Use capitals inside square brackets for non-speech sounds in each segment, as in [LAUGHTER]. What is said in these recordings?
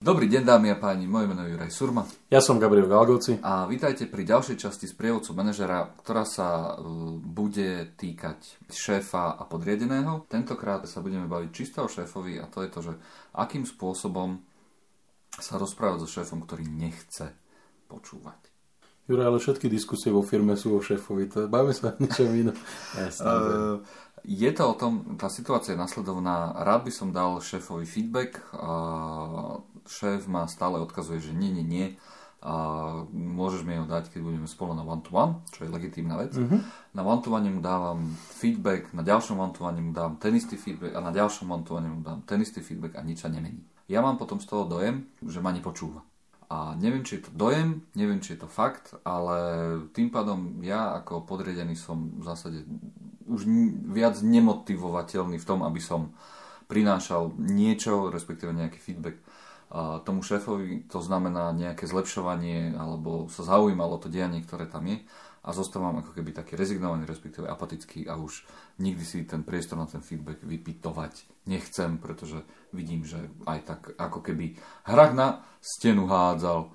Dobrý deň dámy a páni, moje meno je Juraj Surma. Ja som Gabriel Galgoci. A vítajte pri ďalšej časti z prievodcu manažera, ktorá sa e, bude týkať šéfa a podriadeného. Tentokrát sa budeme baviť čisto o šéfovi a to je to, že akým spôsobom sa rozprávať so šéfom, ktorý nechce počúvať. Juraj, ale všetky diskusie vo firme sú o šéfovi, to bavíme sa o ničom inom. [LAUGHS] Uh, je to o tom, tá situácia je nasledovná. Rád by som dal šéfovi feedback. Šéf ma stále odkazuje, že nie, nie, nie, a môžeš mi ho dať, keď budeme spolu na one-to-one, čo je legitímna vec. Mm-hmm. Na one-to-one mu dávam feedback, na ďalšom one-to-one mu dám ten istý feedback a na ďalšom one-to-one mu dám ten istý feedback a nič sa nemení. Ja mám potom z toho dojem, že ma nepočúva. A neviem, či je to dojem, neviem, či je to fakt, ale tým pádom ja ako podriedený som v zásade už viac nemotivovateľný v tom, aby som prinášal niečo, respektíve nejaký feedback tomu šéfovi to znamená nejaké zlepšovanie alebo sa zaujímalo to dianie, ktoré tam je a zostávam ako keby taký rezignovaný, respektíve apatický a už nikdy si ten priestor na ten feedback vypytovať nechcem, pretože vidím, že aj tak ako keby hrak na stenu hádzal.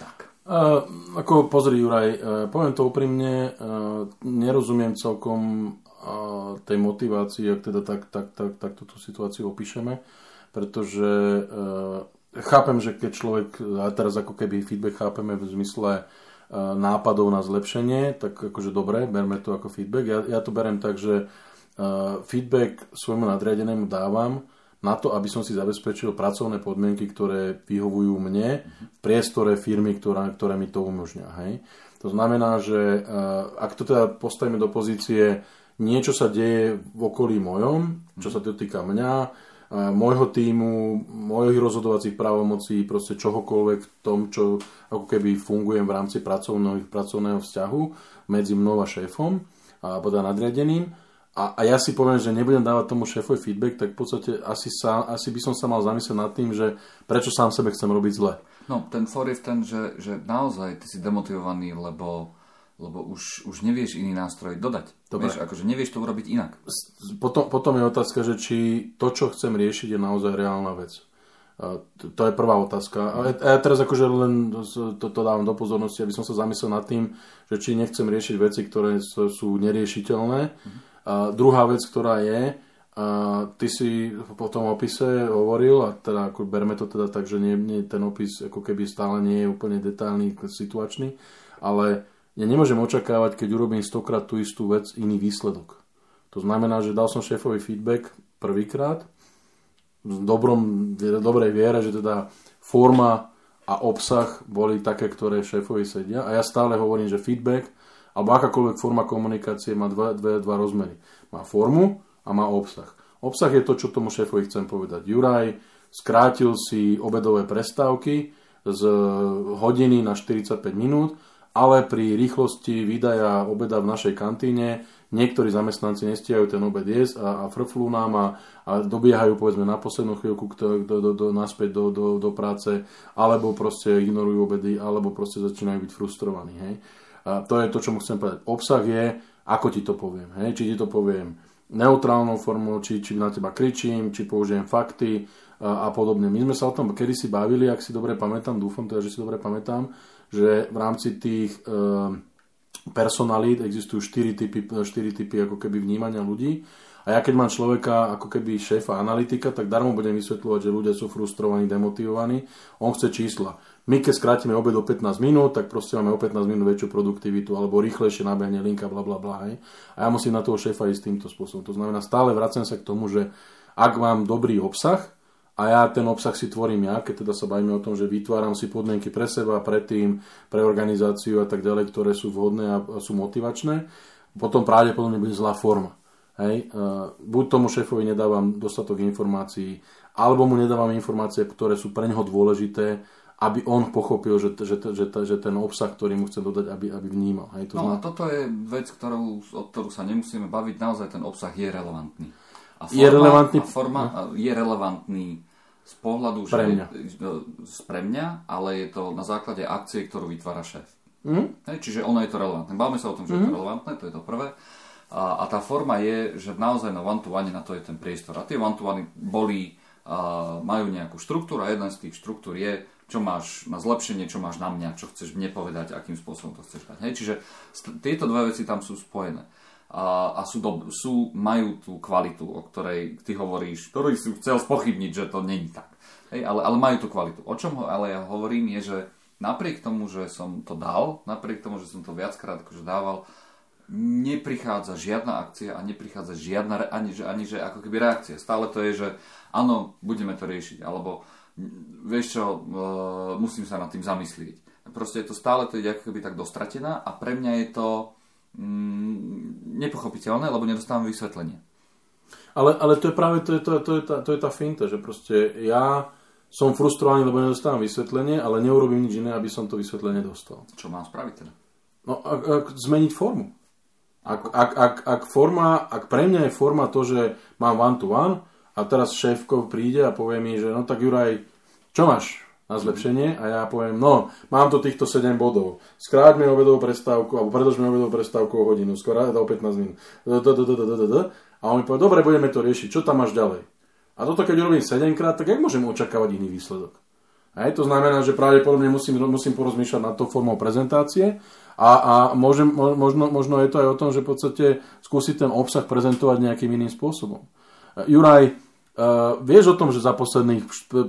Tak. Uh, ako pozri Juraj, uh, poviem to úprimne, uh, nerozumiem celkom uh, tej motivácii, ak teda tak, tak, tak, tak túto situáciu opíšeme pretože uh, chápem, že keď človek, a teraz ako keby feedback chápeme v zmysle uh, nápadov na zlepšenie, tak akože dobre, berme to ako feedback. Ja, ja to berem tak, že uh, feedback svojmu nadriadenému dávam na to, aby som si zabezpečil pracovné podmienky, ktoré vyhovujú mne v priestore firmy, ktorá, ktoré mi to umožňa. Hej? To znamená, že ak to teda postavíme do pozície, niečo sa deje v okolí mojom, čo sa to týka mňa, môjho týmu, mojich rozhodovacích právomocí, proste čohokoľvek v tom, čo ako keby fungujem v rámci pracovného, pracovného vzťahu medzi mnou a šéfom, alebo teda nadriadeným. A, a ja si poviem, že nebudem dávať tomu šéfovi feedback, tak v podstate asi, sa, asi by som sa mal zamyslieť nad tým, že prečo sám sebe chcem robiť zle. No, ten for je ten, že, že naozaj ty si demotivovaný, lebo lebo už, už nevieš iný nástroj dodať. Dobre. Vieš, akože nevieš to urobiť inak. Potom, potom je otázka, že či to, čo chcem riešiť, je naozaj reálna vec. A to je prvá otázka. A ja teraz akože len to, to dávam do pozornosti, aby som sa zamyslel nad tým, že či nechcem riešiť veci, ktoré sú neriešiteľné. Mhm. A druhá vec, ktorá je, a ty si po tom opise hovoril, a teda ako berme to teda tak, že nie, nie, ten opis ako keby stále nie je úplne detailný, situačný, ale ja nemôžem očakávať, keď urobím stokrát tú istú vec, iný výsledok. To znamená, že dal som šéfovi feedback prvýkrát v dobrom, dobrej viere, že teda forma a obsah boli také, ktoré šéfovi sedia. A ja stále hovorím, že feedback alebo akákoľvek forma komunikácie má dva, dve, dva rozmery. Má formu a má obsah. Obsah je to, čo tomu šéfovi chcem povedať. Juraj skrátil si obedové prestávky z hodiny na 45 minút ale pri rýchlosti výdaja obeda v našej kantíne niektorí zamestnanci nestiajú ten obed jesť a, a frflú nám a, a dobiehajú povedzme na poslednú chvíľku do, do, do, naspäť do, do, do práce, alebo proste ignorujú obedy, alebo proste začínajú byť frustrovaní. Hej. A to je to, čo mu chcem povedať. Obsah je, ako ti to poviem. Hej. Či ti to poviem neutrálnou formou, či, či na teba kričím, či použijem fakty a, a podobne. My sme sa o tom kedy si bavili, ak si dobre pamätám, dúfam teda, že si dobre pamätám, že v rámci tých e, personalít existujú 4 typy, 4 typy ako keby vnímania ľudí. A ja keď mám človeka ako keby šéfa analytika, tak darmo budem vysvetľovať, že ľudia sú frustrovaní, demotivovaní. On chce čísla. My keď skrátime obed o 15 minút, tak proste máme o 15 minút väčšiu produktivitu, alebo rýchlejšie nabehne linka, bla bla bla. Hej. A ja musím na toho šéfa ísť týmto spôsobom. To znamená, stále vracem sa k tomu, že ak mám dobrý obsah, a ja ten obsah si tvorím ja, keď teda sa bavíme o tom, že vytváram si podmienky pre seba, pre tým, pre organizáciu a tak ďalej, ktoré sú vhodné a sú motivačné, potom pravdepodobne bude zlá forma. Hej. Buď tomu šéfovi nedávam dostatok informácií, alebo mu nedávam informácie, ktoré sú pre neho dôležité, aby on pochopil, že, že, že, že ten obsah, ktorý mu chce dodať, aby, aby vnímal. Hej, to no zna... a toto je vec, ktorú, o ktorú sa nemusíme baviť. Naozaj ten obsah je relevantný. A forma, je relevantný, a forma no. je relevantný z pohľadu, že pre mňa. Je, pre mňa, ale je to na základe akcie, ktorú vytvára šéf. Mm. Hej, čiže ono je to relevantné. Bavíme sa o tom, že mm. je to mhm. relevantné, to je to prvé. A, a tá forma je, že naozaj na one-to-one na to je ten priestor. A tie one-to-one boli a majú nejakú štruktúru a jedna z tých štruktúr je, čo máš na zlepšenie, čo máš na mňa, čo chceš mne povedať, akým spôsobom to chceš dať. Hej? Čiže tieto dve veci tam sú spojené. A, a sú, do, sú, majú tú kvalitu, o ktorej ty hovoríš, ktorý si chcel spochybniť, že to není tak. Hej? Ale, ale majú tú kvalitu. O čom ho, ale ja hovorím je, že napriek tomu, že som to dal, napriek tomu, že som to viackrát akože dával, neprichádza žiadna akcia a neprichádza žiadna, ani, že, ani že ako keby reakcia. Stále to je, že áno, budeme to riešiť, alebo vieš čo, uh, musím sa nad tým zamyslieť. Proste je to stále to ide ako keby tak dostratená a pre mňa je to mm, nepochopiteľné, lebo nedostávam vysvetlenie. Ale, ale to je práve to je, to, to, je tá, to je tá finta, že proste ja som frustrovaný, lebo nedostávam vysvetlenie, ale neurobím nič iné, aby som to vysvetlenie dostal. Čo mám spraviť teda? No, ak, ak, zmeniť formu. Ak, ak, ak, ak, forma, ak pre mňa je forma to, že mám one to one, a teraz šéfko príde a povie mi, že no tak Juraj, čo máš na zlepšenie? A ja poviem, no, mám to týchto 7 bodov. Skráť mi obedovú prestávku, alebo predlž mi obedovú prestávku o hodinu, skoro o 15 minút. A on mi povie, dobre, budeme to riešiť, čo tam máš ďalej? A toto keď urobím 7 krát, tak jak môžem očakávať iný výsledok? Hej, to znamená, že pravdepodobne musím, musím porozmýšľať nad tou formou prezentácie a, a môžem, možno, možno je to aj o tom, že v podstate skúsiť ten obsah prezentovať nejakým iným spôsobom. Juraj, Uh, vieš o tom, že za posledných 15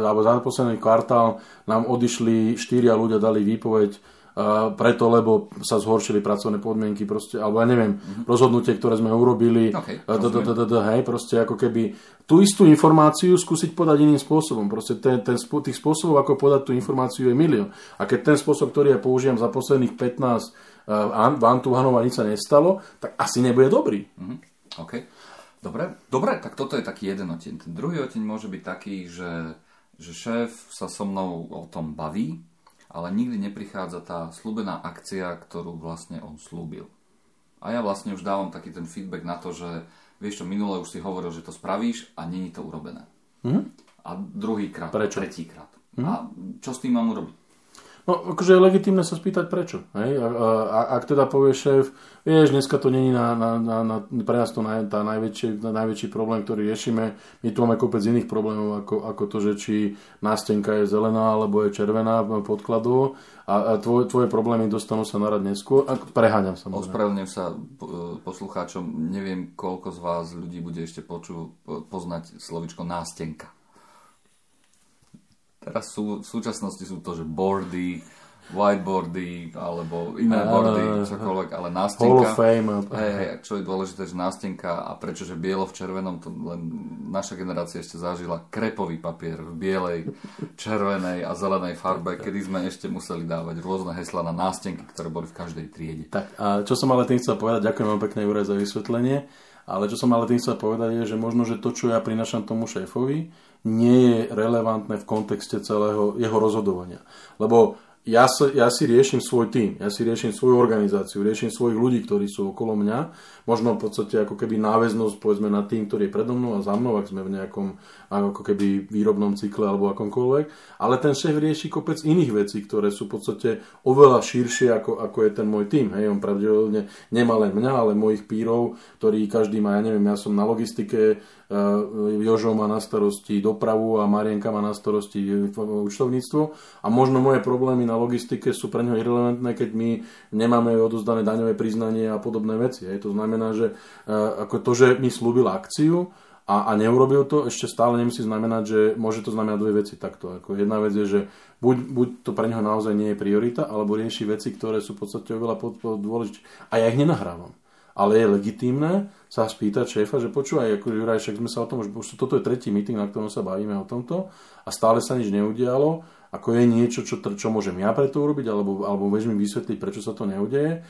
alebo za posledný kvartál nám odišli štyria ľudia, dali výpoveď uh, preto, lebo sa zhoršili pracovné podmienky, proste, alebo ja neviem, mm-hmm. rozhodnutie, ktoré sme urobili, okay, hej, proste ako keby tú istú informáciu skúsiť podať iným spôsobom. Proste ten, ten, tých spôsobov, ako podať tú informáciu je milión. A keď ten spôsob, ktorý ja použijem za posledných 15 uh, vám tu a nič sa nestalo, tak asi nebude dobrý. Mm-hmm. Okay. Dobre, dobre, tak toto je taký jeden oteň. Ten druhý oteň môže byť taký, že, že šéf sa so mnou o tom baví, ale nikdy neprichádza tá slúbená akcia, ktorú vlastne on slúbil. A ja vlastne už dávam taký ten feedback na to, že vieš čo, minule už si hovoril, že to spravíš a není to urobené. Mm? A druhýkrát, tretíkrát. Mm? A čo s tým mám urobiť? No, akože je legitimné sa spýtať prečo. Hej? A, a, a, ak teda povie šéf, vieš, dneska to není na, na, na, na, pre nás to naj, tá najväčší, najväčší problém, ktorý riešime. My tu máme kopec iných problémov, ako, ako to, že či nástenka je zelená alebo je červená podkladu a, a tvoj, tvoje problémy dostanú sa na rad neskôr. A preháňam sa. Ospravedlňujem sa poslucháčom, neviem, koľko z vás ľudí bude ešte poču, poznať slovičko nástenka. Teraz sú, v súčasnosti sú to, že boardy, whiteboardy alebo iné boardy, čokoľvek, ale nástenka. Hall of Fame. Hej, hej, čo je dôležité, že nástenka a prečo, že bielo v červenom, to len naša generácia ešte zažila krepový papier v bielej, červenej a zelenej farbe, kedy sme ešte museli dávať rôzne hesla na nástenky, ktoré boli v každej triede. Tak a čo som ale tým chcel povedať, ďakujem vám pekne Juraj za vysvetlenie, ale čo som ale tým chcel povedať je, že možno, že to, čo ja prinašam tomu šéfovi, nie je relevantné v kontexte celého jeho rozhodovania. Lebo ja, sa, ja si riešim svoj tým, ja si riešim svoju organizáciu, riešim svojich ľudí, ktorí sú okolo mňa, možno v podstate ako keby náväznosť povedzme na tým, ktorý je predo mnou a za mnou, ak sme v nejakom ako keby výrobnom cykle alebo akomkoľvek, ale ten šéf rieši kopec iných vecí, ktoré sú v podstate oveľa širšie ako, ako je ten môj tým. Hej, on pravdepodobne nemá len mňa, ale mojich pírov, ktorí každý má, ja neviem, ja som na logistike, Jožo má na starosti dopravu a Marienka má na starosti účtovníctvo. A možno moje problémy na logistike sú pre neho irrelevantné, keď my nemáme odozdané daňové priznanie a podobné veci. Hej. To znamená, že ako to, že mi slúbil akciu, a, a neurobil to, ešte stále nemusí znamenať, že môže to znamenať dve veci takto. Ako jedna vec je, že buď, buď to pre neho naozaj nie je priorita, alebo rieši veci, ktoré sú v podstate oveľa dôležité. A ja ich nenahrávam ale je legitímne sa spýtať šéfa, že počúvaj, ako Juraj, však sme sa o tom, už toto je tretí meeting, na ktorom sa bavíme o tomto a stále sa nič neudialo, ako je niečo, čo, čo môžem ja pre to urobiť, alebo, alebo vieš mi vysvetliť, prečo sa to neudeje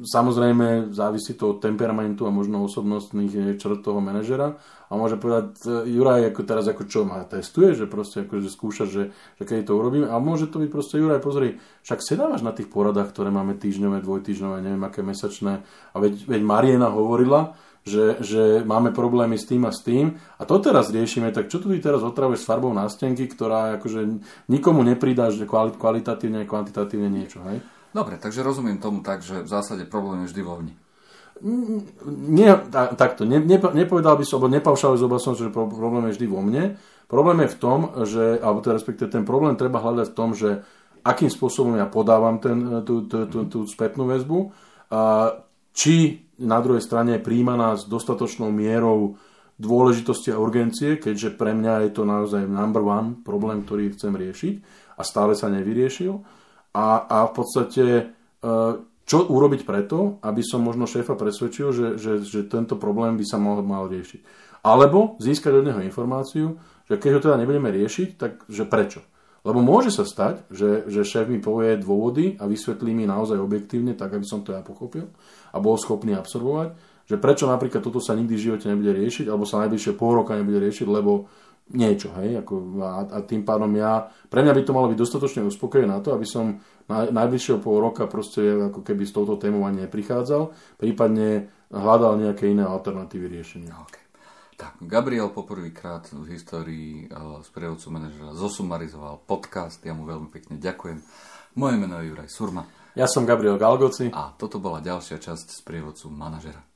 Samozrejme, závisí to od temperamentu a možno osobnostných črt toho manažera. A môže povedať, e, Juraj, ako teraz ako čo ma testuje, že proste ako, že skúša, že, že keď to urobím. A môže to byť proste, Juraj, pozri, však sedávaš na tých poradách, ktoré máme týždňové, dvojtýždňové, neviem aké mesačné. A veď, veď Mariena hovorila, že, že máme problémy s tým a s tým a to teraz riešime, tak čo tu ty teraz otravuješ s farbou nástenky, ktorá akože nikomu nepridá, že kvalitatívne a kvantitatívne niečo, hej? Dobre, takže rozumiem tomu tak, že v zásade problém je vždy vo vni. nie, takto, ne, ne, nepovedal by som, alebo nepaušalizoval som, že problém je vždy vo mne. Problém je v tom, že, alebo teda respektíve ten problém treba hľadať v tom, že akým spôsobom ja podávam ten, tú, tú, tú, tú spätnú väzbu, a či na druhej strane je príjmaná s dostatočnou mierou dôležitosti a urgencie, keďže pre mňa je to naozaj number one problém, ktorý chcem riešiť a stále sa nevyriešil. A, a v podstate e, čo urobiť preto, aby som možno šéfa presvedčil, že, že, že tento problém by sa mal, mal riešiť. Alebo získať od neho informáciu, že keď ho teda nebudeme riešiť, tak že prečo. Lebo môže sa stať, že, že šéf mi povie dôvody a vysvetlí mi naozaj objektívne, tak aby som to ja pochopil a bol schopný absorbovať že prečo napríklad toto sa nikdy v živote nebude riešiť, alebo sa najbližšie pol roka nebude riešiť, lebo niečo, hej, ako, a, a tým pádom ja, pre mňa by to malo byť dostatočne uspokojené na to, aby som na, najbližšieho pol roka proste ako keby s touto témou ani neprichádzal, prípadne hľadal nejaké iné alternatívy riešenia. Okay. Tak, Gabriel poprvýkrát v histórii uh, sprievodcu manažera zosumarizoval podcast, ja mu veľmi pekne ďakujem. Moje meno je Juraj Surma. Ja som Gabriel Galgoci. A toto bola ďalšia časť sprievodcu manažera.